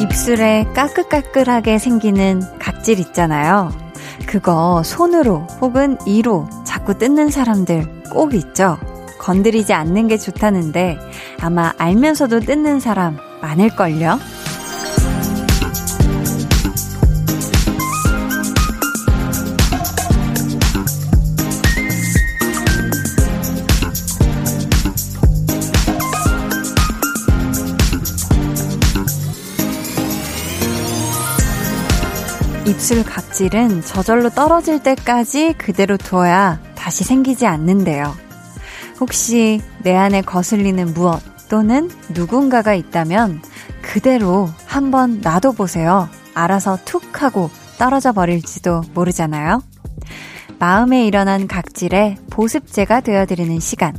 입술에 까끌까끌하게 생기는 각질 있잖아요. 그거 손으로 혹은 이로 자꾸 뜯는 사람들 꼭 있죠. 건드리지 않는 게 좋다는데 아마 알면서도 뜯는 사람 많을걸요? 입술 각질은 저절로 떨어질 때까지 그대로 두어야 다시 생기지 않는데요. 혹시 내 안에 거슬리는 무엇 또는 누군가가 있다면 그대로 한번 놔둬보세요. 알아서 툭 하고 떨어져 버릴지도 모르잖아요. 마음에 일어난 각질에 보습제가 되어드리는 시간.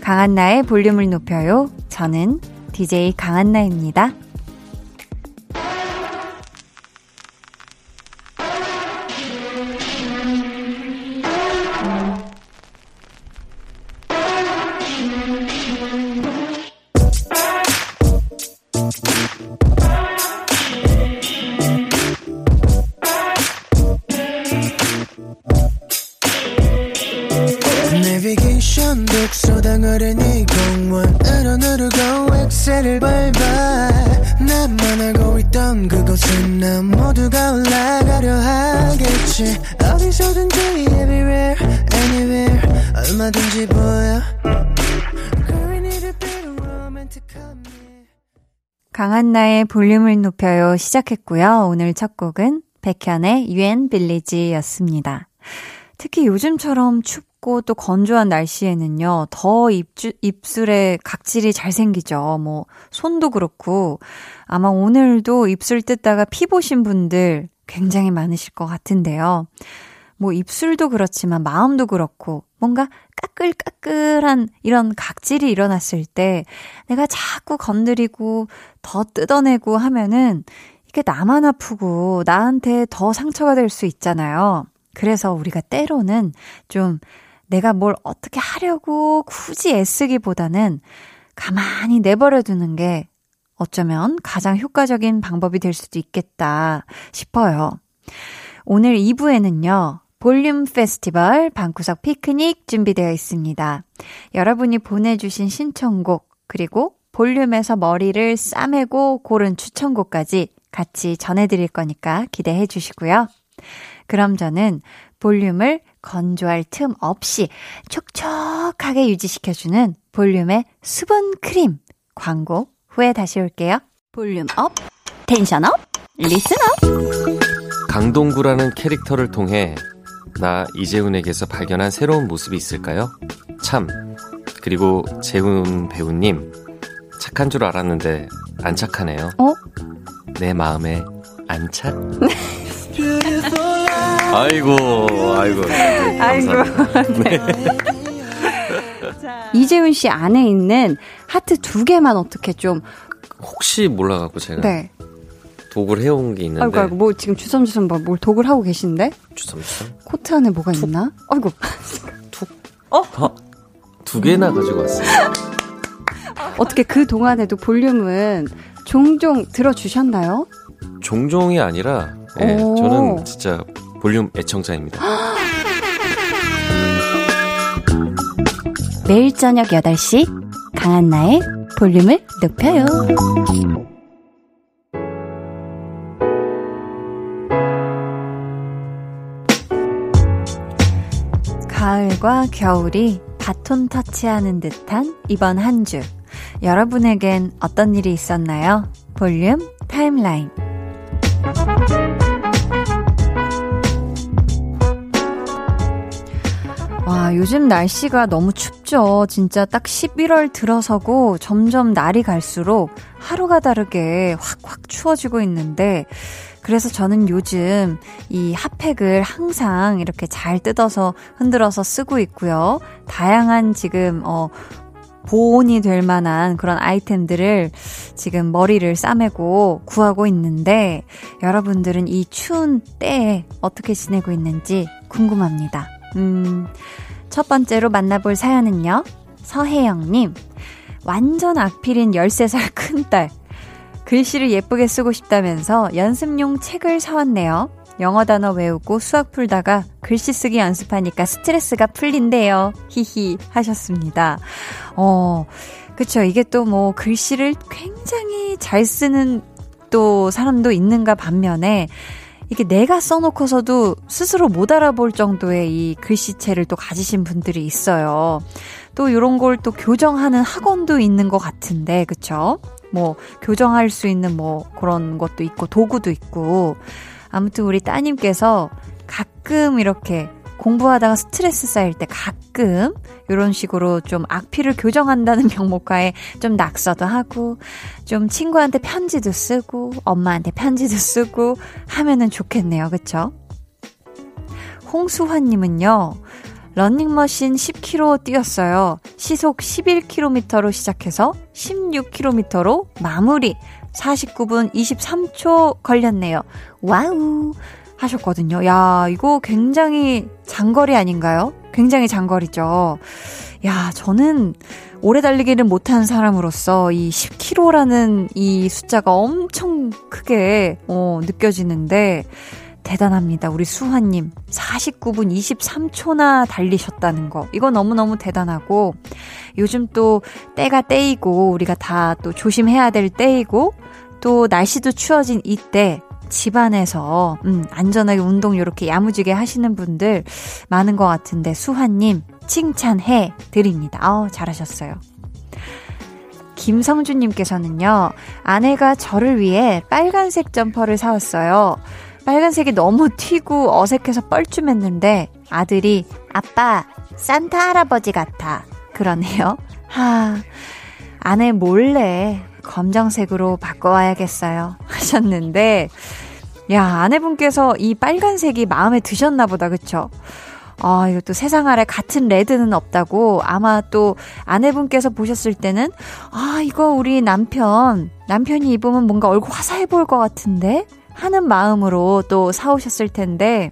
강한나의 볼륨을 높여요. 저는 DJ 강한나입니다. 볼륨을 높여요 시작했고요. 오늘 첫 곡은 백현의 유엔 빌리지였습니다. 특히 요즘처럼 춥고 또 건조한 날씨에는요, 더 입주, 입술에 각질이 잘 생기죠. 뭐, 손도 그렇고, 아마 오늘도 입술 뜯다가 피 보신 분들 굉장히 많으실 것 같은데요. 뭐 입술도 그렇지만 마음도 그렇고 뭔가 까끌까끌한 이런 각질이 일어났을 때 내가 자꾸 건드리고 더 뜯어내고 하면은 이게 나만 아프고 나한테 더 상처가 될 수 있잖아요. 그래서 우리가 때로는 좀 내가 뭘 어떻게 하려고 굳이 애쓰기보다는 가만히 내버려 두는 게 어쩌면 가장 효과적인 방법이 될 수도 있겠다 싶어요. 오늘 2부에는요, 볼륨 페스티벌 방구석 피크닉 준비되어 있습니다. 여러분이 보내주신 신청곡, 그리고 볼륨에서 머리를 싸매고 고른 추천곡까지 같이 전해드릴 거니까 기대해 주시고요. 그럼 저는 볼륨을 건조할 틈 없이 촉촉하게 유지시켜주는 볼륨의 수분 크림 광고 후에 다시 올게요. volume up, tension up, listen up. 강동구라는 캐릭터를 통해 나 이재훈에게서 발견한 새로운 모습이 있을까요? 참. 그리고 재훈 배우님, 착한 줄 알았는데 안 착하네요. 어? 내 마음에 안 착? 아이고, 아이고. 아이고. 네. 이재훈 씨 안에 있는 하트 두 개만 어떻게 좀 혹시 몰라갖고 제가 네. 독을 해온 게 있는데. 아이고, 아이고, 뭐 지금 주섬주섬 뭐, 뭘 독을 하고 계신데? 주섬주섬? 코트 안에 뭐가 툭. 있나? 아이고. 툭. 어? 어? 두 개나 가지고 왔어요. 어떻게 그 동안에도 볼륨은 종종 들어주셨나요? 종종이 아니라, 네, 저는 진짜 볼륨 애청자입니다. 매일 저녁 8시, 강한나의 볼륨을 높여요. 가을과 겨울이 바톤 터치하는 듯한 이번 한 주. 여러분에겐 어떤 일이 있었나요? 볼륨 타임라인. 와, 요즘 날씨가 너무 춥죠. 진짜 딱 11월 들어서고 점점 날이 갈수록 하루가 다르게 확확 추워지고 있는데, 그래서 저는 요즘 이 핫팩을 항상 이렇게 잘 뜯어서 흔들어서 쓰고 있고요. 다양한 지금, 어, 보온이 될 만한 그런 아이템들을 지금 머리를 싸매고 구하고 있는데 여러분들은 이 추운 때에 어떻게 지내고 있는지 궁금합니다. 음, 첫 번째로 만나볼 사연은요. 서혜영님. 완전 악필인 13살 큰딸. 글씨를 예쁘게 쓰고 싶다면서 연습용 책을 사왔네요. 영어 단어 외우고 수학 풀다가 글씨 쓰기 연습하니까 스트레스가 풀린대요. 히히 하셨습니다. 어, 그쵸. 이게 또 뭐 글씨를 굉장히 잘 쓰는 또 사람도 있는가 반면에 이게 내가 써놓고서도 스스로 못 알아볼 정도의 이 글씨체를 또 가지신 분들이 있어요. 또 이런 걸 또 교정하는 학원도 있는 것 같은데, 그쵸? 뭐, 교정할 수 있는 뭐 그런 것도 있고, 도구도 있고. 아무튼 우리 따님께서 가끔 이렇게 공부하다가 스트레스 쌓일 때 가끔 이런 식으로 좀 악피를 교정한다는 명목하에 좀 낙서도 하고 좀 친구한테 편지도 쓰고 엄마한테 편지도 쓰고 하면은 좋겠네요. 그쵸? 홍수환님은요. 런닝머신 10km 뛰었어요. 시속 11km로 시작해서 16km로 마무리. 49분 23초 걸렸네요. wow. 하셨거든요. 야, 이거 굉장히 장거리 아닌가요? 굉장히 장거리죠. 야, 저는 오래 달리기를 못한 사람으로서 이 10km라는 이 숫자가 엄청 크게 어, 느껴지는데 대단합니다. 우리 수화님. 49분 23초나 달리셨다는 거. 이거 너무너무 대단하고, 요즘 또 때가 때이고, 우리가 다 또 조심해야 될 때이고, 또 날씨도 추워진 이때, 집안에서, 음, 안전하게 운동 이렇게 야무지게 하시는 분들 많은 것 같은데, 수화님, 칭찬해 드립니다. 아우, 잘하셨어요. 김성준님께서는요, 아내가 저를 위해 빨간색 점퍼를 사왔어요. 빨간색이 너무 튀고 어색해서 뻘쭘했는데 아들이 아빠 산타 할아버지 같아 그러네요. 하 아내 몰래 검정색으로 바꿔와야겠어요 하셨는데 야 아내분께서 이 빨간색이 마음에 드셨나 보다 그쵸? 아, 이거 또 세상 아래 같은 레드는 없다고 아마 또 아내분께서 보셨을 때는 아, 이거 우리 남편, 남편이 입으면 뭔가 얼굴 화사해 보일 것 같은데? 하는 마음으로 또 사오셨을 텐데,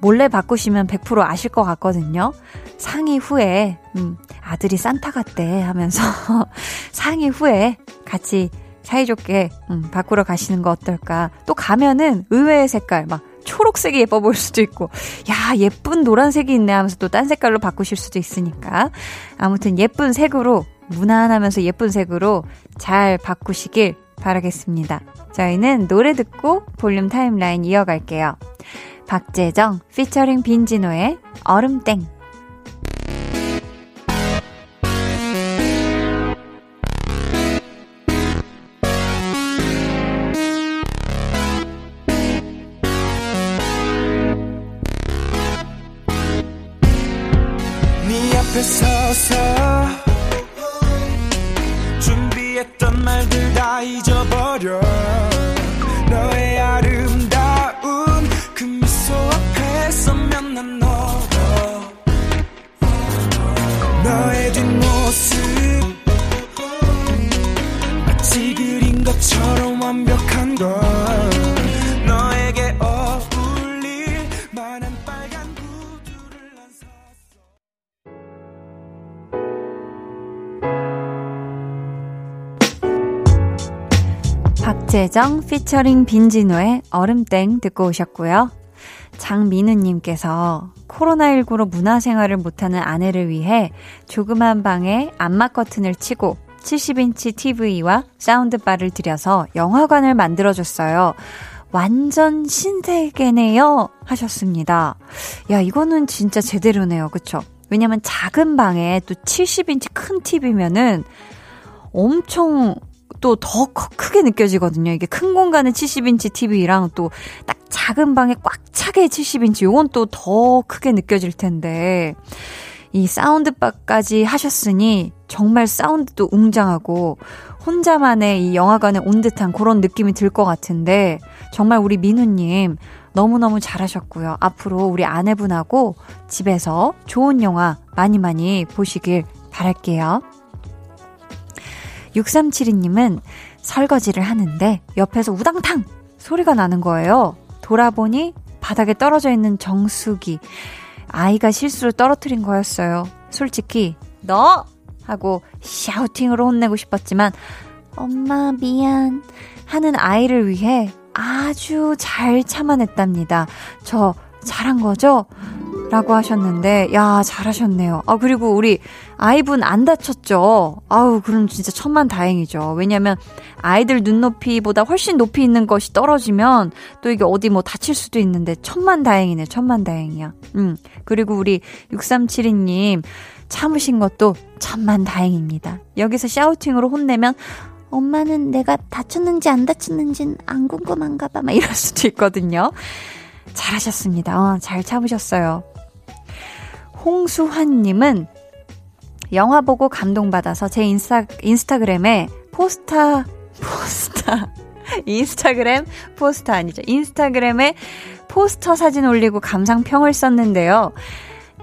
몰래 바꾸시면 100% 아실 것 같거든요. 상의 후에, 음, 아들이 산타 같대 하면서 상의 후에 같이 사이좋게, 음, 바꾸러 가시는 거 어떨까. 또 가면은 의외의 색깔, 막, 초록색이 예뻐 보일 수도 있고, 야, 예쁜 노란색이 있네 하면서 또 딴 색깔로 바꾸실 수도 있으니까. 아무튼 예쁜 색으로, 무난하면서 예쁜 색으로 잘 바꾸시길 바라겠습니다. 저희는 노래 듣고 볼륨 타임라인 이어갈게요. 박재정 피처링 빈지노의 얼음땡 앞에 서서 했던 말들 다 잊어버려 박재정 피처링 빈지노의 얼음땡 듣고 오셨고요. 장민우님께서 코로나19로 문화생활을 못하는 아내를 위해 조그만 방에 안마 커튼을 치고 70인치 TV와 사운드바를 들여서 영화관을 만들어줬어요. 완전 신세계네요. 하셨습니다. 야, 이거는 진짜 제대로네요. 그쵸? 왜냐면 작은 방에 또 70인치 큰 TV면은 엄청 또 더 크게 느껴지거든요. 이게 큰 공간의 70인치 TV랑 또 딱 작은 방에 꽉 차게 70인치 요건 또 더 크게 느껴질 텐데 이 사운드바까지 하셨으니 정말 사운드도 웅장하고 혼자만의 이 영화관에 온 듯한 그런 느낌이 들 것 같은데 정말 우리 민우님 너무너무 잘하셨고요. 앞으로 우리 아내분하고 집에서 좋은 영화 많이 많이 보시길 바랄게요. 6372님은 설거지를 하는데 옆에서 우당탕 소리가 나는 거예요. 돌아보니 바닥에 떨어져 있는 정수기. 아이가 실수로 떨어뜨린 거였어요. 솔직히, 너! 하고 샤우팅으로 혼내고 싶었지만, 엄마, 미안. 하는 아이를 위해 아주 잘 참아냈답니다. 저 잘한 거죠? 라고 하셨는데, 야, 잘하셨네요. 아, 그리고 우리 아이분 안 다쳤죠? 아우, 그럼 진짜 천만 다행이죠. 왜냐면 아이들 눈높이보다 훨씬 높이 있는 것이 떨어지면 또 이게 어디 뭐 다칠 수도 있는데 천만 다행이네, 천만 다행이야. 음, 그리고 우리 6372님 참으신 것도 천만 다행입니다. 여기서 샤우팅으로 혼내면 엄마는 내가 다쳤는지 안 다쳤는지는 안 궁금한가 봐. 막 이럴 수도 있거든요. 잘하셨습니다. 어, 잘 참으셨어요. 홍수환님은 영화 보고 감동받아서 제 인스타, 인스타그램에 포스타, 포스타, 인스타그램 포스터 아니죠. 인스타그램에 포스터 사진 올리고 감상평을 썼는데요.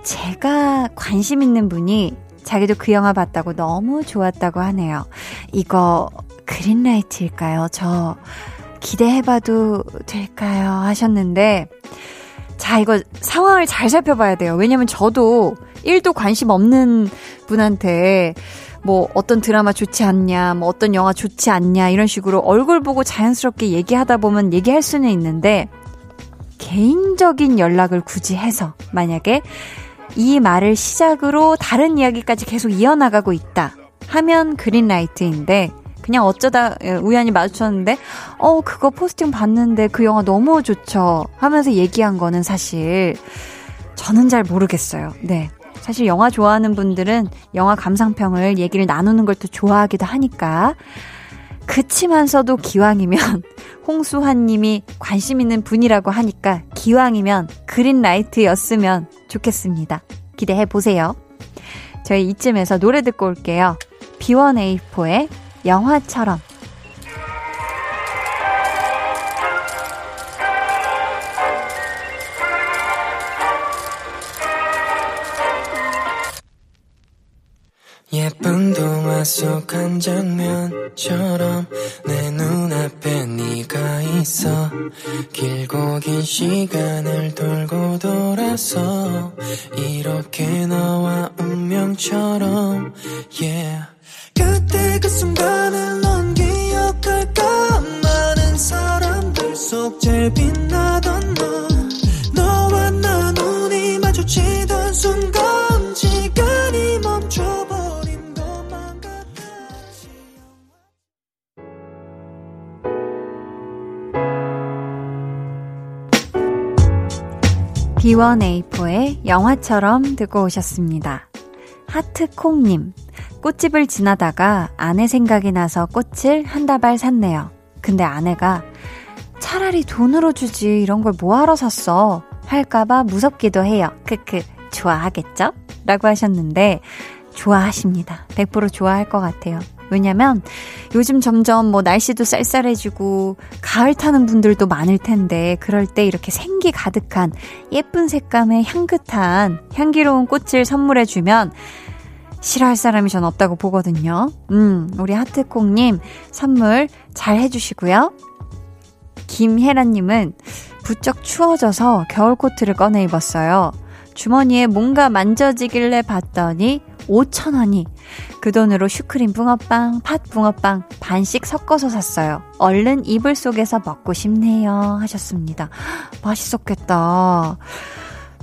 제가 관심 있는 분이 자기도 그 영화 봤다고 너무 좋았다고 하네요. 이거 그린라이트일까요? 저 기대해봐도 될까요? 하셨는데, 자, 이거 상황을 잘 살펴봐야 돼요. 왜냐면 저도 1도 관심 없는 분한테 뭐 어떤 드라마 좋지 않냐, 뭐 어떤 영화 좋지 않냐, 이런 식으로 얼굴 보고 자연스럽게 얘기하다 보면 얘기할 수는 있는데, 개인적인 연락을 굳이 해서, 만약에 이 말을 시작으로 다른 이야기까지 계속 이어나가고 있다 하면 그린라이트인데, 그냥 어쩌다 예, 우연히 마주쳤는데, 어, 그거 포스팅 봤는데 그 영화 너무 좋죠. 하면서 얘기한 거는 사실 저는 잘 모르겠어요. 네. 사실 영화 좋아하는 분들은 영화 감상평을 얘기를 나누는 걸 또 좋아하기도 하니까. 그치만서도 기왕이면 홍수환 님이 관심 있는 분이라고 하니까 기왕이면 그린라이트였으면 좋겠습니다. 기대해 보세요. 저희 이쯤에서 노래 듣고 올게요. B1A4의 영화처럼. 예쁜 동화 속 한 장면처럼 내 눈앞에 네가 있어. 길고 긴 시간을 돌고 돌아서 이렇게 너와 운명처럼 yeah 속 제일 빛나던 너 너와 나 눈이 마주치던 순간 시간이 멈춰버린 것만 같았지 B1A4의 영화처럼 듣고 오셨습니다. 하트콩님 꽃집을 지나다가 아내 생각이 나서 꽃을 한 다발 샀네요. 근데 아내가 차라리 돈으로 주지 이런 걸 뭐하러 샀어? 할까봐 무섭기도 해요. 크크, 좋아하겠죠? 라고 하셨는데, 좋아하십니다. 100% 좋아할 것 같아요. 왜냐면 요즘 점점 뭐 날씨도 쌀쌀해지고 가을 타는 분들도 많을 텐데 그럴 때 이렇게 생기 가득한 예쁜 색감의 향긋한 향기로운 꽃을 선물해 주면 싫어할 사람이 전 없다고 보거든요. 음, 우리 하트콩님 선물 잘 해주시고요. 김혜란님은 부쩍 추워져서 겨울 코트를 꺼내 입었어요. 주머니에 뭔가 만져지길래 봤더니 5천원이 그 돈으로 슈크림 붕어빵, 팥 붕어빵 반씩 섞어서 샀어요. 얼른 이불 속에서 먹고 싶네요. 하셨습니다. 맛있었겠다.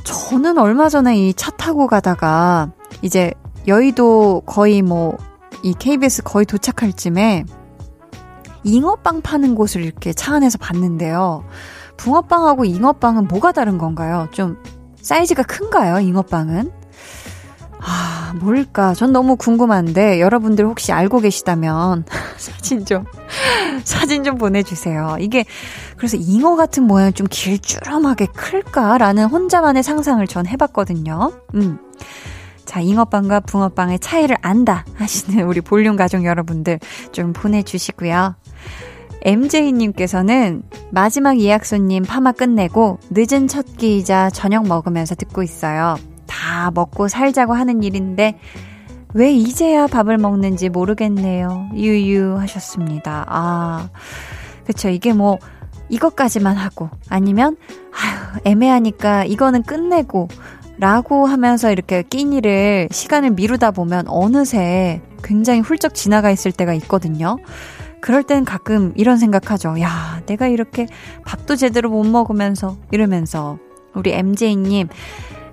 저는 얼마 전에 이 차 타고 가다가 이제 여의도 거의 뭐, 이 KBS 거의 도착할 쯤에 잉어빵 파는 곳을 이렇게 차 안에서 봤는데요. 붕어빵하고 잉어빵은 뭐가 다른 건가요? 좀 사이즈가 큰가요, 잉어빵은? 아, 뭘까? 전 너무 궁금한데, 여러분들 혹시 알고 계시다면, 사진 좀, 사진 좀 보내주세요. 이게, 그래서 잉어 같은 모양 좀 길쭉하게 클까라는 혼자만의 상상을 전 해봤거든요. 음. 자, 잉어빵과 붕어빵의 차이를 안다 하시는 우리 볼륨 가족 여러분들 좀 보내주시고요. MJ님께서는 마지막 예약 손님 파마 끝내고 늦은 첫 끼이자 저녁 먹으면서 듣고 있어요. 다 먹고 살자고 하는 일인데 왜 이제야 밥을 먹는지 모르겠네요. 유유 하셨습니다. 아, 그쵸. 이게 뭐, 이것까지만 하고, 아니면, 아휴, 애매하니까 이거는 끝내고, 라고 하면서 이렇게 끼니를, 시간을 미루다 보면 어느새 굉장히 훌쩍 지나가 있을 때가 있거든요. 그럴 땐 가끔 이런 생각하죠. 야, 내가 이렇게 밥도 제대로 못 먹으면서, 이러면서. 우리 MJ님,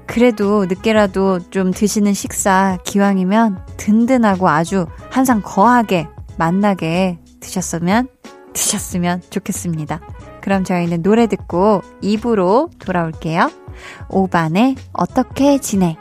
그래도 늦게라도 좀 드시는 식사 기왕이면 든든하고 아주 항상 거하게 만나게 드셨으면 드셨으면 좋겠습니다. 그럼 저희는 노래 듣고 입으로 돌아올게요. 5반에 어떻게 지내?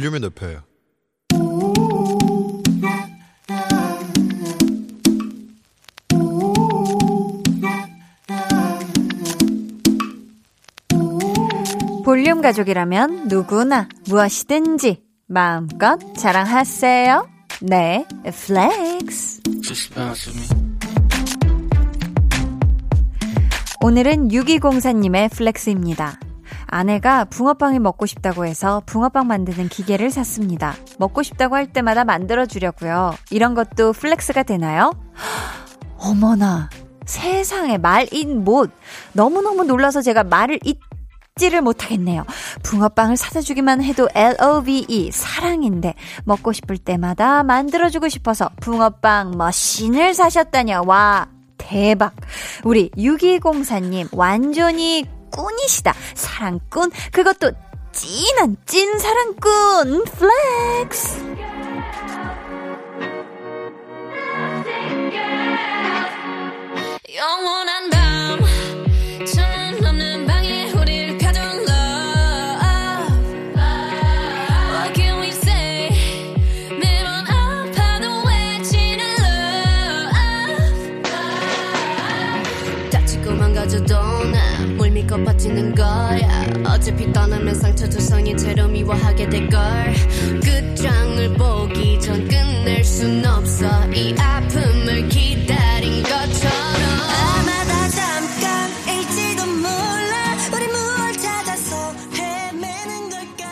볼륨을 높여요. 볼륨 가족이라면 누구나 무엇이든지 마음껏 자랑하세요. 네, flex. 오늘은 6204님의 flex입니다. 아내가 붕어빵이 먹고 싶다고 해서 붕어빵 만드는 기계를 샀습니다. 먹고 싶다고 할 때마다 만들어 주려고요. 이런 것도 flex가 되나요? 어머나, 세상에 말인 못. 너무너무 놀라서 제가 말을 잇지를 못하겠네요. 붕어빵을 사다 주기만 해도 L-O-V-E, 사랑인데, 먹고 싶을 때마다 만들어 주고 싶어서 붕어빵 machine을 사셨다냐. 와, 대박. 우리 6204님, 완전히 꾼이시다. 사랑꾼. 그것도 찐한 찐 사랑꾼. 플렉스. 영원한 버티는 거야. 어차피 떠나면 상처 조성이 채로 미워하게 될걸. 끝장을 보기 전 끝낼 순 없어. 이 아픔을 기다린 것처럼. 아마 다 잠깐일지도 몰라. 우리 무얼 찾아서 헤매는 걸까?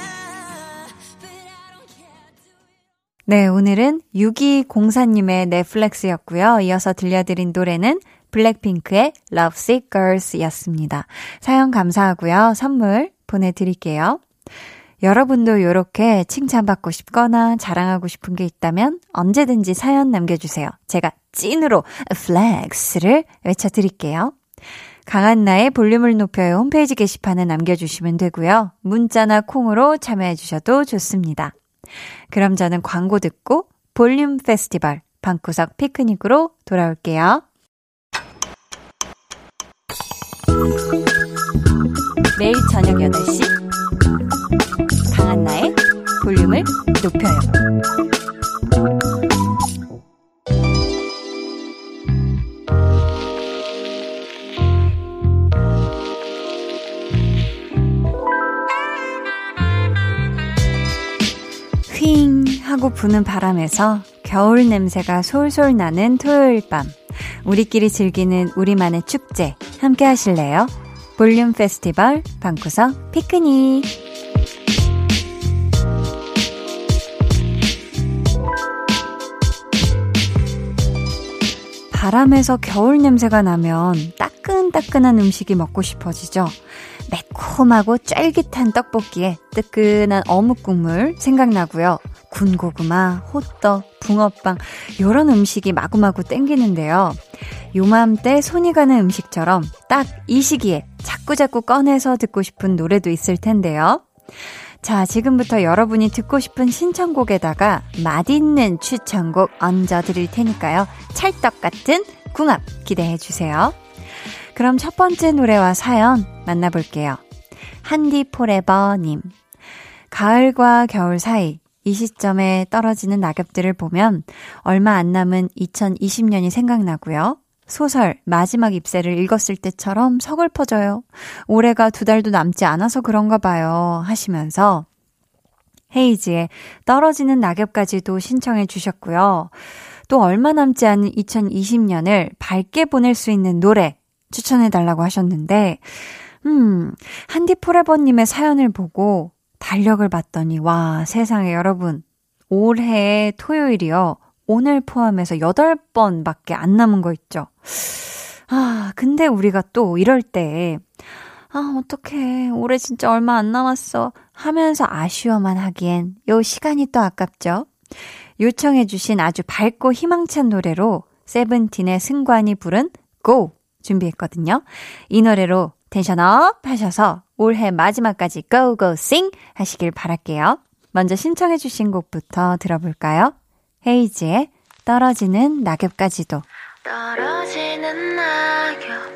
네, 오늘은 6204님의 넷플렉스였고요. 이어서 들려드린 노래는 블랙핑크의 Lovesick Girls 였습니다. 사연 감사하고요. 선물 보내드릴게요. 여러분도 이렇게 칭찬받고 싶거나 자랑하고 싶은 게 있다면 언제든지 사연 남겨주세요. 제가 찐으로 flex를 외쳐드릴게요. 강한나의 볼륨을 높여요 홈페이지 게시판에 남겨주시면 되고요. 문자나 콩으로 참여해주셔도 좋습니다. 그럼 저는 광고 듣고 볼륨 페스티벌 방구석 피크닉으로 돌아올게요. 매일 저녁 8시 강한나의 볼륨을 높여요. 휘잉 하고 부는 바람에서 겨울 냄새가 솔솔 나는 토요일 밤. 우리끼리 즐기는 우리만의 축제. 함께 하실래요? 볼륨 페스티벌 방구석 피크닉. 바람에서 겨울 냄새가 나면 따끈따끈한 음식이 먹고 싶어지죠. 매콤하고 쫄깃한 떡볶이에 뜨끈한 어묵 국물 생각나고요. 군고구마, 호떡, 붕어빵, 요런 음식이 마구마구 땡기는데요. 요맘때 손이 가는 음식처럼 딱 이 시기에 자꾸자꾸 꺼내서 듣고 싶은 노래도 있을 텐데요. 자, 지금부터 여러분이 듣고 싶은 신청곡에다가 맛있는 추천곡 얹어 드릴 테니까요. 찰떡 같은 궁합 기대해 주세요. 그럼 첫 번째 노래와 사연 만나볼게요. 한디 포레버님. 가을과 겨울 사이 이 시점에 떨어지는 낙엽들을 보면 얼마 안 남은 2020년이 생각나고요. 소설 마지막 잎새를 읽었을 때처럼 서글퍼져요. 올해가 두 달도 남지 않아서 그런가 봐요. 하시면서 헤이지의 떨어지는 낙엽까지도 신청해 주셨고요. 또 얼마 남지 않은 2020년을 밝게 보낼 수 있는 노래 추천해 달라고 하셨는데, 음, 한디 포레버님의 사연을 보고 달력을 봤더니, 와, 세상에 여러분, 올해 토요일이요. 오늘 포함해서 8번 밖에 안 남은 거 있죠. 아, 근데 우리가 또 이럴 때, 아, 어떡해. 올해 진짜 얼마 안 남았어. 하면서 아쉬워만 하기엔 요 시간이 또 아깝죠. 요청해주신 아주 밝고 희망찬 노래로 세븐틴의 승관이 부른 Go 준비했거든요. 이 노래로 텐션업 하셔서 올해 마지막까지 Go Go Sing 하시길 바랄게요. 먼저 신청해주신 곡부터 들어볼까요? 헤이지의 떨어지는 낙엽까지도. 떨어지는 낙엽까지도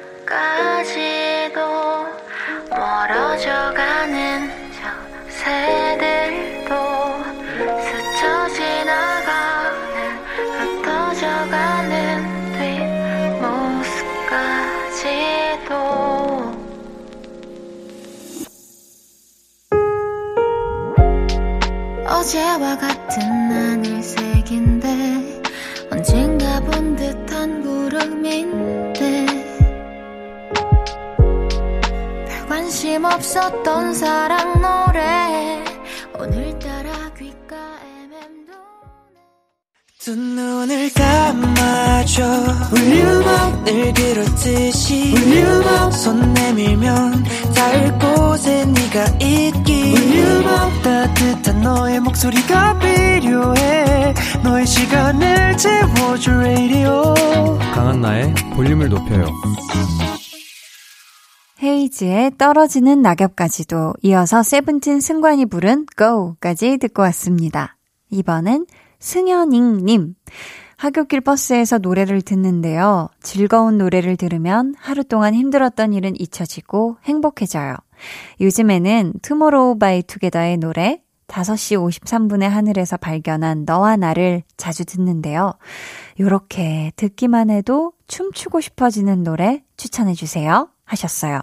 멀어져가는 저 새들도 스쳐 지나가는 흩어져가는 어제와 같은 하늘색인데 언젠가 본 듯한 구름인데 별 관심 없었던 사랑 노래 오늘따라 귓가에 맴도네. 두 눈을 감아줘. 울륨을 그렇듯이 울륨 손 내밀면 닿을 곳에 네가 있기. 울륨 따뜻한 너의 목소리가 필요해 너의 시간을 채워줄 radio 강한나의 볼륨을 높여요. 헤이즈의 떨어지는 낙엽까지도 이어서 세븐틴 승관이 부른 Go까지 듣고 왔습니다. 이번엔 승현잉님. 하굣길 버스에서 노래를 듣는데요. 즐거운 노래를 들으면 하루 동안 힘들었던 일은 잊혀지고 행복해져요. 요즘에는 투모로우 바이 투게더의 노래 5시 53분의 하늘에서 발견한 너와 나를 자주 듣는데요. 요렇게 듣기만 해도 춤추고 싶어지는 노래 추천해주세요. 하셨어요.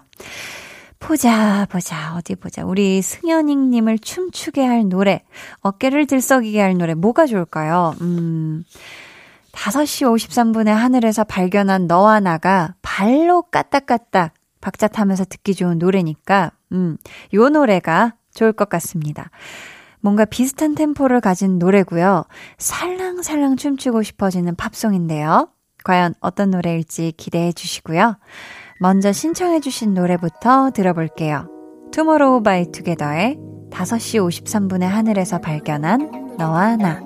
보자, 보자, 어디 보자. 우리 승현잉님을 춤추게 할 노래, 어깨를 들썩이게 할 노래, 뭐가 좋을까요? 음, 5시 53분에 하늘에서 발견한 너와 나가 발로 까딱까딱 박자 타면서 듣기 좋은 노래니까, 음, 요 노래가 좋을 것 같습니다. 뭔가 비슷한 템포를 가진 노래고요. 살랑살랑 춤추고 싶어지는 팝송인데요. 과연 어떤 노래일지 기대해 주시고요. 먼저 신청해 주신 노래부터 들어볼게요. 투모로우 바이 투게더의 5시 53분의 하늘에서 발견한 너와 나.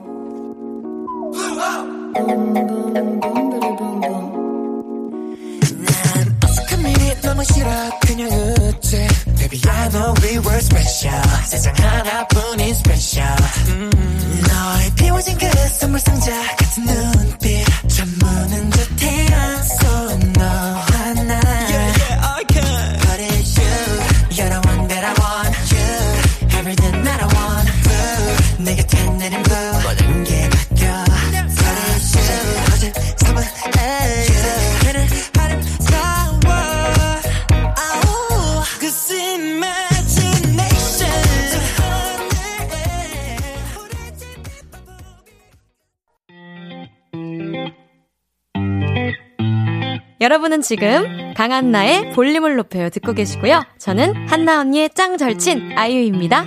여러분은 지금 강한나의 볼륨을 높여요 듣고 계시고요. 저는 한나 언니의 짱 절친 아이유입니다.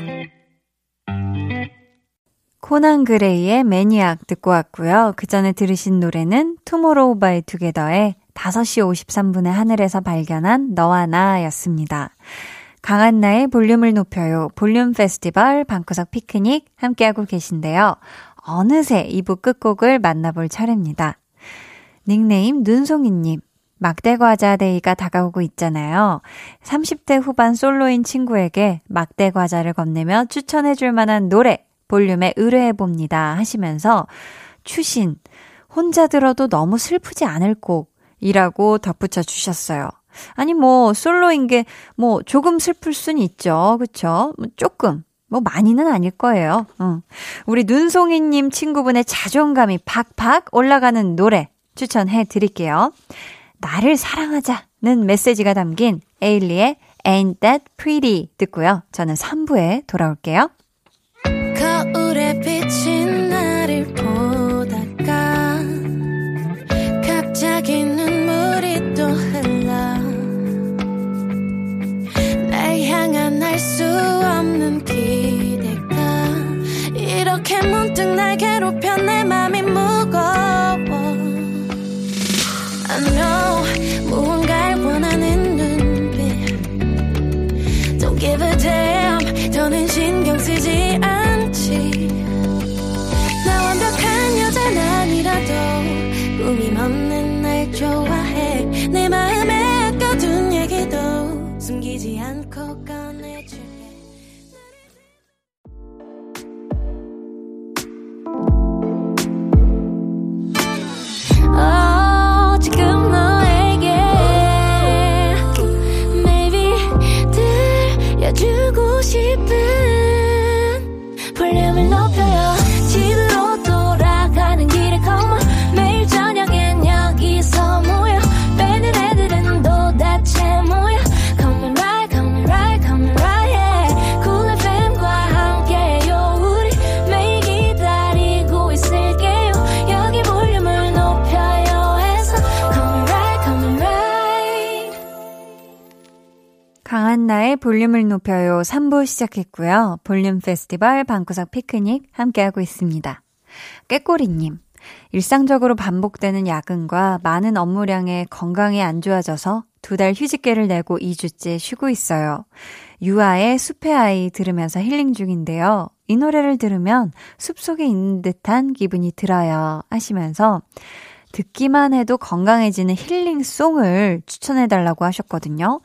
코난 그레이의 Maniac 듣고 왔고요. 그 전에 들으신 노래는 투모로우 바이 투게더의 5시 53분의 하늘에서 발견한 너와 나였습니다. 강한나의 볼륨을 높여요. 볼륨 페스티벌 방구석 피크닉 함께하고 계신데요. 어느새 2부 끝곡을 만나볼 차례입니다. 닉네임 눈송이님. 막대과자 day가 다가오고 있잖아요. 30대 후반 솔로인 친구에게 막대과자를 건네며 추천해줄 만한 노래 볼륨에 의뢰해봅니다 하시면서 추신, 혼자 들어도 너무 슬프지 않을 곡이라고 덧붙여 주셨어요. 아니, 뭐, 솔로인 게, 뭐, 조금 슬플 순 있죠. 그쵸? 뭐 조금. 뭐, 많이는 아닐 거예요. 응. 우리 눈송이님 친구분의 자존감이 팍팍 올라가는 노래 추천해 드릴게요. 나를 사랑하자는 메시지가 담긴 에일리의 Ain't That Pretty 듣고요. 저는 3부에 돌아올게요. 거울에 비친 나를 보다가 갑자기 눈물이 또 흘러 날 향한 알 수 없는 기대가 이렇게 문득 날 괴롭혀 내 맘이 무 않지 나 완벽한 여자는 아니라도 꿈이 없는 날 좋아해. 내 마음에 아껴둔 얘기도 숨기지 않고 꺼내줄게. 어, 지금 너에게 Maybe 들려주고 싶은 강한나의 볼륨을 높여요 3부 시작했고요. 볼륨 페스티벌 방구석 피크닉 함께하고 있습니다. 깨꼬리님. 일상적으로 반복되는 야근과 많은 업무량에 건강이 안 좋아져서 두 달 휴직계를 내고 2주째 쉬고 있어요. 유아의 숲의 아이 들으면서 힐링 중인데요. 이 노래를 들으면 숲속에 있는 듯한 기분이 들어요. 하시면서 듣기만 해도 건강해지는 힐링송을 추천해달라고 하셨거든요.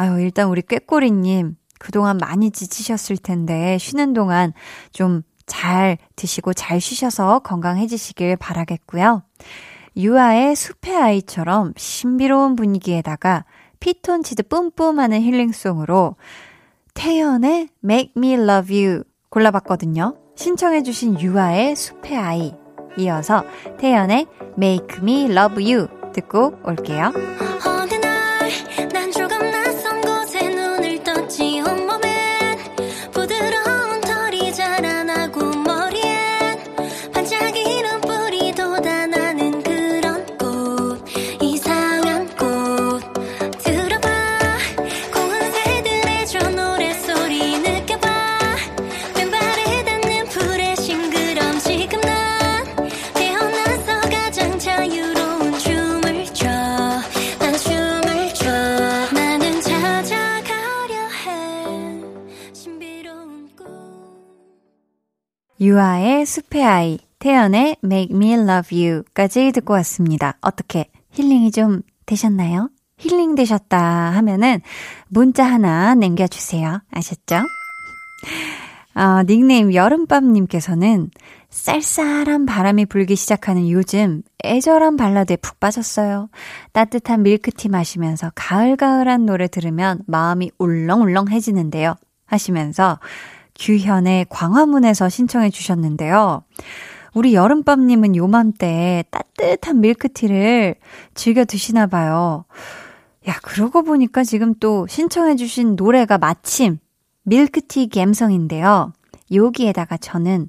아유, 일단 우리 꾀꼬리님, 그동안 많이 지치셨을 텐데, 쉬는 동안 좀 잘 드시고 잘 쉬셔서 건강해지시길 바라겠고요. 유아의 숲의 아이처럼 신비로운 분위기에다가 피톤치드 뿜뿜 하는 힐링송으로 태연의 Make Me Love You 골라봤거든요. 신청해주신 유아의 숲의 아이. 이어서 태연의 Make Me Love You 듣고 올게요. 숲의 아이, 태연의 Make Me Love You까지 듣고 왔습니다. 어떻게 힐링이 좀 되셨나요? 힐링 되셨다 하면은 문자 하나 남겨주세요. 아셨죠? 어, 닉네임 여름밤님께서는 쌀쌀한 바람이 불기 시작하는 요즘 애절한 발라드에 푹 빠졌어요. 따뜻한 밀크티 마시면서 가을가을한 노래 들으면 마음이 울렁울렁해지는데요. 하시면서 규현의 광화문에서 신청해 주셨는데요. 우리 여름밤님은 요맘때 따뜻한 밀크티를 즐겨 드시나 봐요. 야, 그러고 보니까 지금 또 신청해 주신 노래가 마침 밀크티 갬성인데요. 여기에다가 저는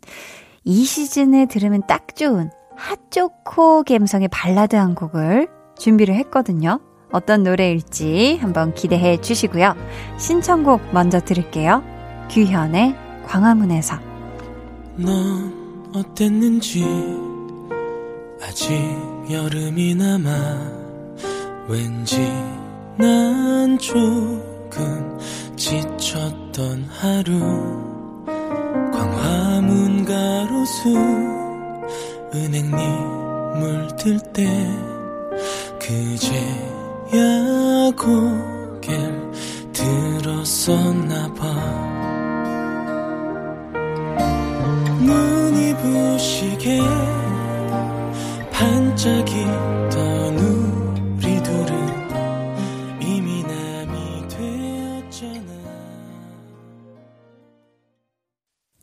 이 시즌에 들으면 딱 좋은 핫초코 갬성의 발라드 한 곡을 준비를 했거든요. 어떤 노래일지 한번 기대해 주시고요. 신청곡 먼저 들을게요. 규현의 광화문에서. 넌 어땠는지 아직 여름이 남아 왠지 난 조금 지쳤던 하루. 광화문 가로수 은행잎 물들 때 그제야 고개를 들었었나 봐 눈이 부시게 반짝이던 우리 둘은 이미 남이 되었잖아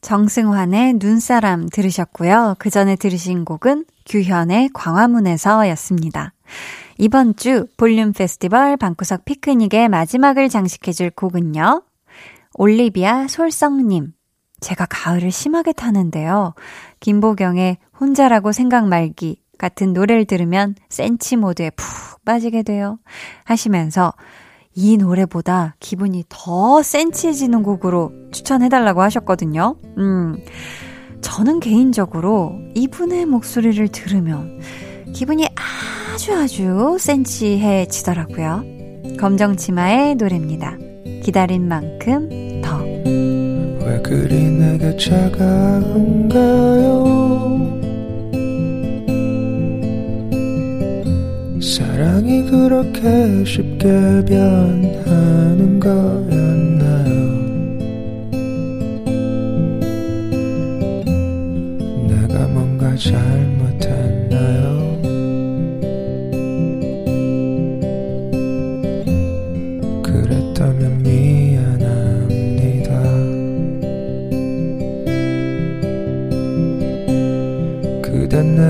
정승환의 눈사람 들으셨고요. 그 전에 들으신 곡은 규현의 광화문에서 였습니다. 이번 주 볼륨 페스티벌 방구석 피크닉의 마지막을 장식해줄 곡은요. 올리비아 솔성님. 제가 가을을 심하게 타는데요. 김보경의 혼자라고 생각 말기 같은 노래를 들으면 센치 모드에 푹 빠지게 돼요. 하시면서 이 노래보다 기분이 더 센치해지는 곡으로 추천해달라고 하셨거든요. 음, 저는 개인적으로 이분의 목소리를 들으면 기분이 아주 아주 센치해지더라고요. 검정치마의 노래입니다. 기다린 만큼 더. 왜 그리 내게 차가운가요? 사랑이 그렇게 쉽게 변하는 거였나요? 내가 뭔가 잘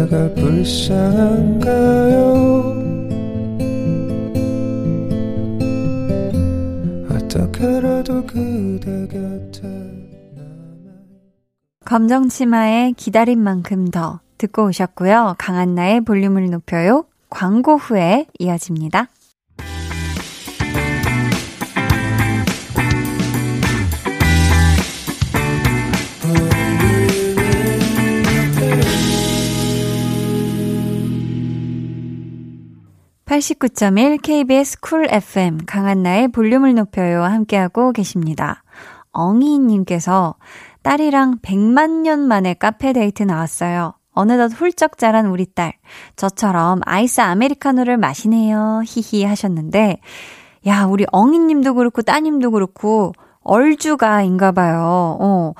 그댄 내가 불쌍한가요 어떻게라도 그대 곁에 검정치마의 기다린 만큼 더 듣고 오셨고요. 강한나의 볼륨을 높여요. 광고 후에 이어집니다. (89.1) KBS 쿨 FM 강한나의 볼륨을 높여요 함께하고 계십니다. 엉이님께서 딸이랑 100만 년 만에 카페 데이트 나왔어요. 어느덧 훌쩍 자란 우리 딸. 저처럼 아이스 아메리카노를 마시네요. 히히 하셨는데, 야, 우리 엉이님도 그렇고 따님도 그렇고, 얼죽아인가 봐요. 어,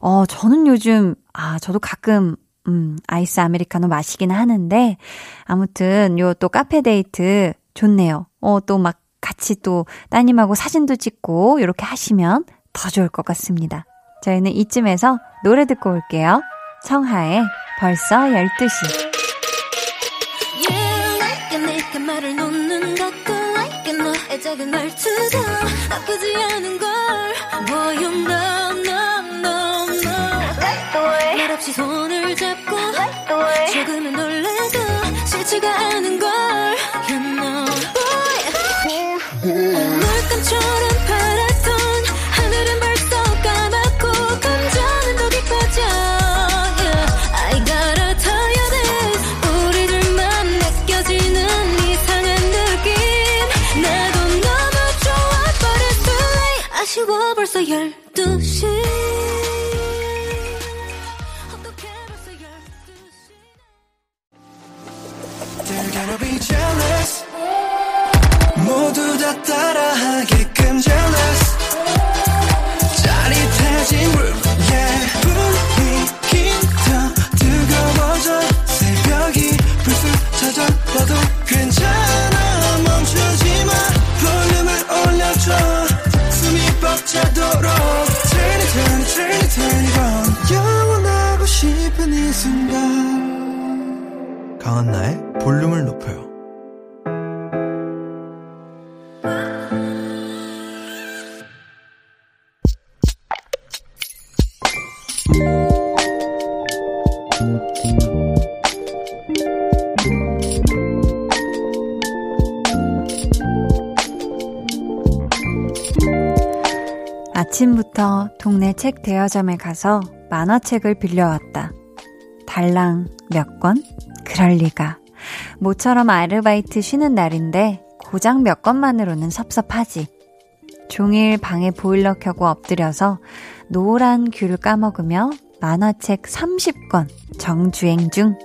어, 저는 요즘, 아, 저도 가끔, 음, 아이스 아메리카노 마시긴 하는데, 아무튼, 요 또 카페 데이트 좋네요. 어, 또 막 같이 또 따님하고 사진도 찍고, 이렇게 하시면 더 좋을 것 같습니다. 저희는 이쯤에서 노래 듣고 올게요. 성하의 벌써 12시. You like it 내가 말을 놓는 것도 like it 너의 작은 말투도 나쁘지 않은 걸 Boy you know no no no way 말없이 손을 조금은 놀래도 싫지가 않은 걸 You know. Boy 물감처럼 파랗던 하늘은 벌써 까맣고 감정은 더 깊어져. Yeah. I gotta tell you this 우리들만 느껴지는 이상한 느낌. 나도 너무 좋아. But it's too late. 아쉬워. 벌써 12시 대여점에 가서 만화책을 빌려왔다. 달랑 몇 권? 그럴 리가. 모처럼 아르바이트 쉬는 날인데 고작 몇 권만으로는 섭섭하지. 종일 방에 보일러 켜고 엎드려서 노란 귤을 까먹으며 만화책 30권 정주행 중.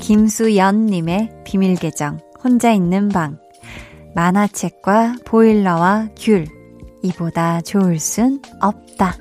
김수연님의 비밀계정, 혼자 있는 방. 만화책과 보일러와 귤. 이보다 좋을 순 없다.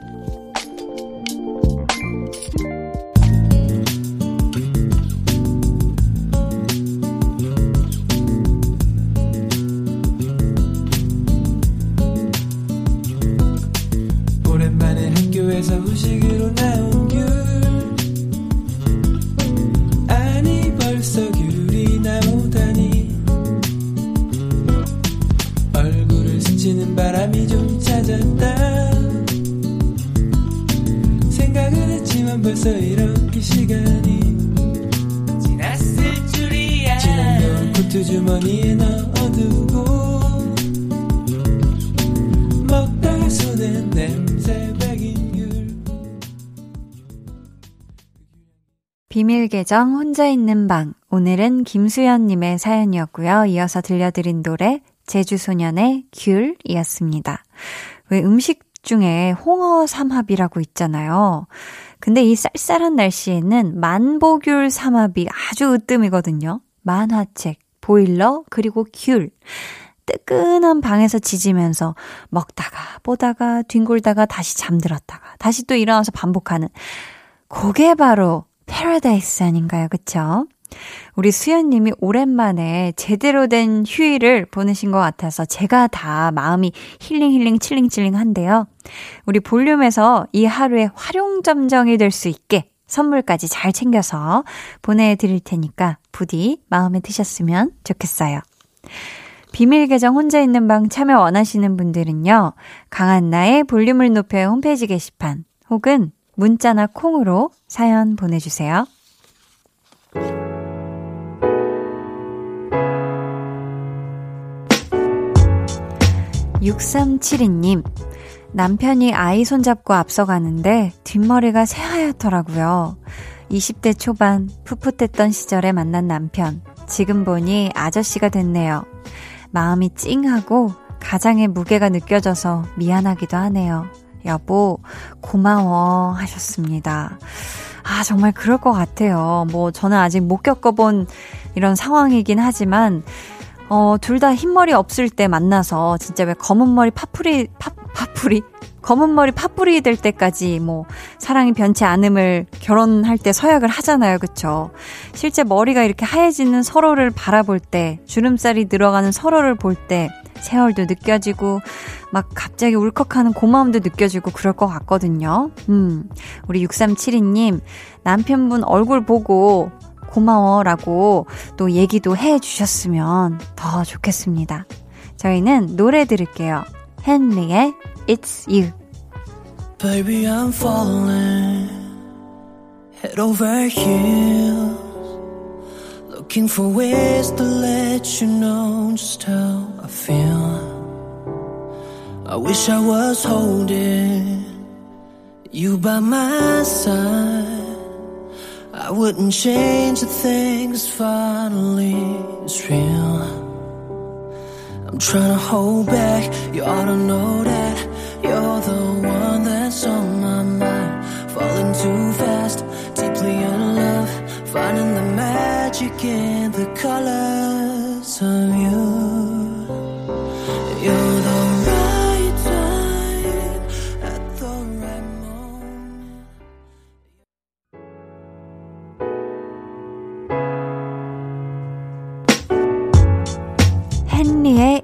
계정 혼자 있는 방. 오늘은 김수연님의 사연이었고요. 이어서 들려드린 노래 제주소년의 귤이었습니다. 왜 음식 중에 홍어 삼합이라고 있잖아요. 근데 이 쌀쌀한 날씨에는 만보귤 삼합이 아주 으뜸이거든요. 만화책, 보일러, 그리고 귤. 뜨끈한 방에서 지지면서 먹다가 보다가 뒹굴다가 다시 잠들었다가 다시 또 일어나서 반복하는 그게 바로 패러다이스 아닌가요? 그쵸? 우리 수연님이 오랜만에 제대로 된 휴일을 보내신 것 같아서 제가 다 마음이 힐링 힐링 chilling chilling 한데요. 우리 볼륨에서 이 하루의 화룡점정이 될 수 있게 선물까지 잘 챙겨서 보내드릴 테니까 부디 마음에 드셨으면 좋겠어요. 비밀 계정 혼자 있는 방 참여 원하시는 분들은요. 강한나의 볼륨을 높여 홈페이지 게시판 혹은 문자나 콩으로 사연 보내주세요. 6372님, 남편이 아이 손잡고 앞서가는데 뒷머리가 새하얗더라고요. 20대 초반 풋풋했던 시절에 만난 남편. 지금 보니 아저씨가 됐네요. 마음이 찡하고 가장의 무게가 느껴져서 미안하기도 하네요. 여보, 고마워 하셨습니다. 아, 정말 그럴 것 같아요. 뭐, 저는 아직 못 겪어본 이런 상황이긴 하지만, 어, 둘 다 흰머리 없을 때 만나서 진짜 왜 검은 머리 파프리, 파, 파프리? 검은 머리 파뿌리 될 때까지 뭐 사랑이 변치 않음을 결혼할 때 서약을 하잖아요. 그쵸? 실제 머리가 이렇게 하얘지는 서로를 바라볼 때, 주름살이 늘어가는 서로를 볼 때, 세월도 느껴지고, 막 갑자기 울컥하는 고마움도 느껴지고 그럴 것 같거든요. 음, 우리 6372님, 남편분 얼굴 보고 고마워 라고 또 얘기도 해 주셨으면 더 좋겠습니다. 저희는 노래 들을게요. 헨리의 It's You. Baby, I'm falling head over heels, looking for ways to let you know just how I feel. I wish I was holding you by my side. I wouldn't change a thing, finally it's real. I'm trying to hold back, you ought to know that you're the one that's on my mind. Falling too fast, deeply in love, finding the magic in the colors of you.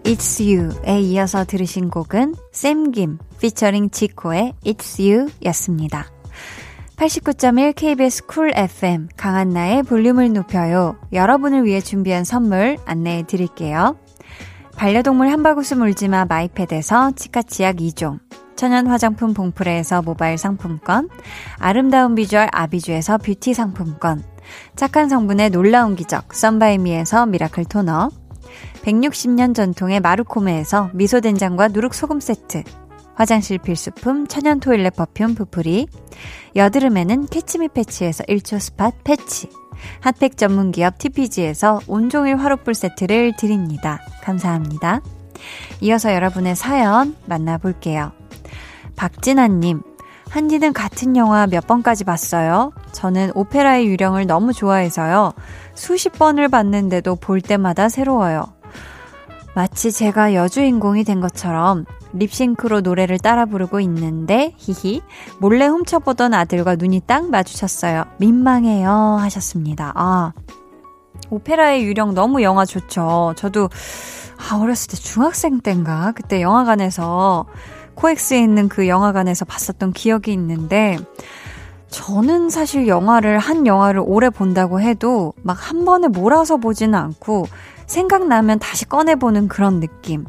It's You에 이어서 들으신 곡은 샘김 피처링 지코의 It's You 였습니다. 89.1 KBS 쿨 FM 강한나의 볼륨을 높여요. 여러분을 위해 준비한 선물 안내해 드릴게요. 반려동물 한바구스 물지마 마이패드에서 치카치약 2종 천연 화장품 봉프레에서 모바일 상품권 아름다운 비주얼 아비주에서 뷰티 상품권 착한 성분의 놀라운 기적 썬바이미에서 미라클 토너 160년 전통의 마루코메에서 미소된장과 누룩소금 세트, 화장실 필수품 천연 토일렛 퍼퓸 부풀이, 여드름에는 캐치미 패치에서 1초 스팟 패치, 핫팩 전문 기업 TPG에서 온종일 화롯불 세트를 드립니다. 감사합니다. 이어서 여러분의 사연 만나볼게요. 박진아님, 한디는 같은 영화 몇 번까지 봤어요? 저는 오페라의 유령을 너무 좋아해서요. 수십 번을 봤는데도 볼 때마다 새로워요. 마치 제가 여주인공이 된 것처럼 립싱크로 노래를 따라 부르고 있는데 히히 몰래 훔쳐보던 아들과 눈이 딱 마주쳤어요. 민망해요 하셨습니다. 아 오페라의 유령 너무 영화 좋죠. 저도 아 어렸을 때 중학생 때인가 그때 영화관에서 코엑스에 있는 그 영화관에서 봤었던 기억이 있는데 저는 사실 영화를 한 영화를 오래 본다고 해도 막 한 번에 몰아서 보지는 않고 생각나면 다시 꺼내보는 그런 느낌.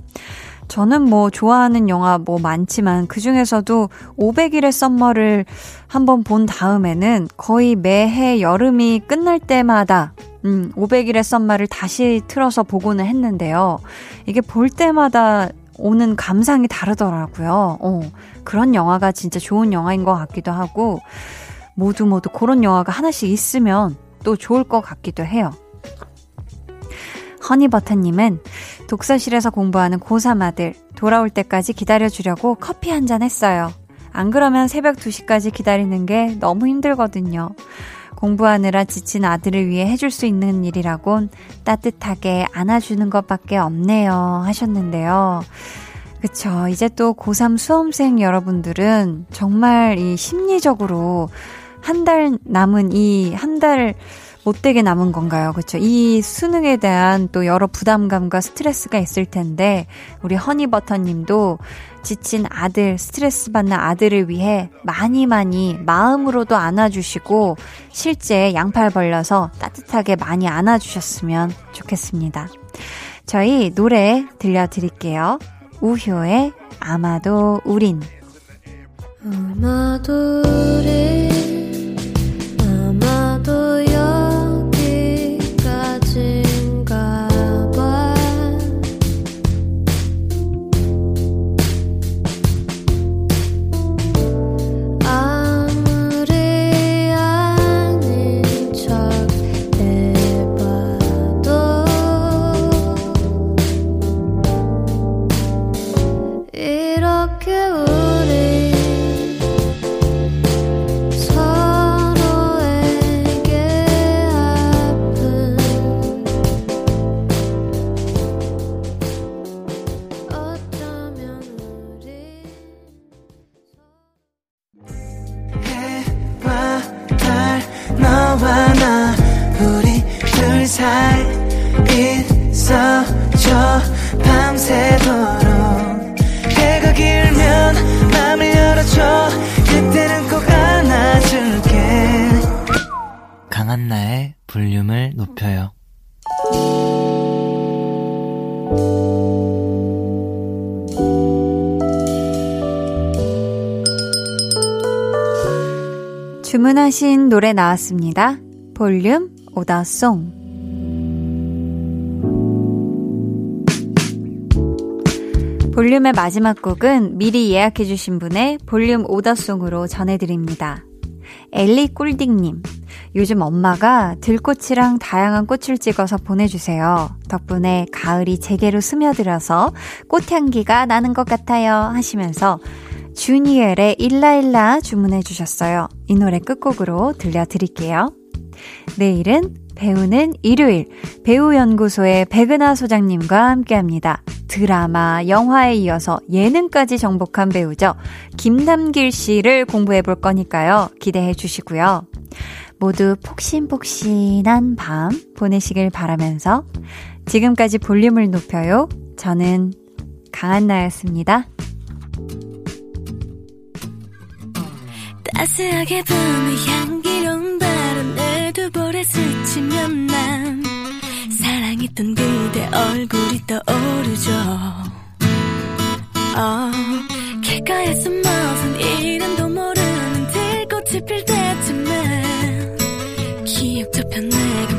저는 뭐 좋아하는 영화 뭐 많지만 그 중에서도 500일의 썸머를 한번 본 다음에는 거의 매해 여름이 끝날 때마다 음, 500일의 썸머를 다시 틀어서 보고는 했는데요. 이게 볼 때마다 오는 감상이 다르더라고요. 어, 그런 영화가 진짜 좋은 영화인 것 같기도 하고 모두 모두 그런 영화가 하나씩 있으면 또 좋을 것 같기도 해요. 허니버터님은 독서실에서 공부하는 고3 아들 돌아올 때까지 기다려주려고 커피 한 잔 했어요. 안 그러면 새벽 2시까지 기다리는 게 너무 힘들거든요. 공부하느라 지친 아들을 위해 해줄 수 있는 일이라곤 따뜻하게 안아주는 것밖에 없네요. 하셨는데요. 그쵸. 이제 또 고3 수험생 여러분들은 정말 이 심리적으로 한 달 남은 이 한 달 못되게 남은 건가요? 그렇죠? 이 수능에 대한 또 여러 부담감과 스트레스가 있을 텐데 우리 허니버터 님도 지친 아들, 스트레스 받는 아들을 위해 많이 많이 마음으로도 안아주시고 실제 양팔 벌려서 따뜻하게 많이 안아주셨으면 좋겠습니다. 저희 노래 들려드릴게요. 우효의 아마도 우린 아마도 우린 주문하신 노래 나왔습니다. 볼륨 오더송. 볼륨의 마지막 곡은 미리 예약해주신 분의 볼륨 오더송으로 전해드립니다. 엘리 꿀딩님. 요즘 엄마가 들꽃이랑 다양한 꽃을 찍어서 보내주세요. 덕분에 가을이 제게로 스며들어서 꽃향기가 나는 것 같아요. 하시면서 주니엘의 일라일라 주문해 주셨어요. 이 노래 끝곡으로 들려드릴게요. 내일은 배우는 일요일 배우연구소의 백은하 소장님과 함께합니다. 드라마, 영화에 이어서 예능까지 정복한 배우죠. 김남길 씨를 공부해 볼 거니까요. 기대해 주시고요. 모두 폭신폭신한 밤 보내시길 바라면서 지금까지 볼륨을 높여요. 저는 강한나였습니다. 아스하게 부는 향기로운 바람 내 두볼에 스치면 난 사랑했던 그대 얼굴이 떠오르죠. oh, 길가에서 무슨 이름도 모르는 들꽃이 필 때쯤에 기억 저편 내가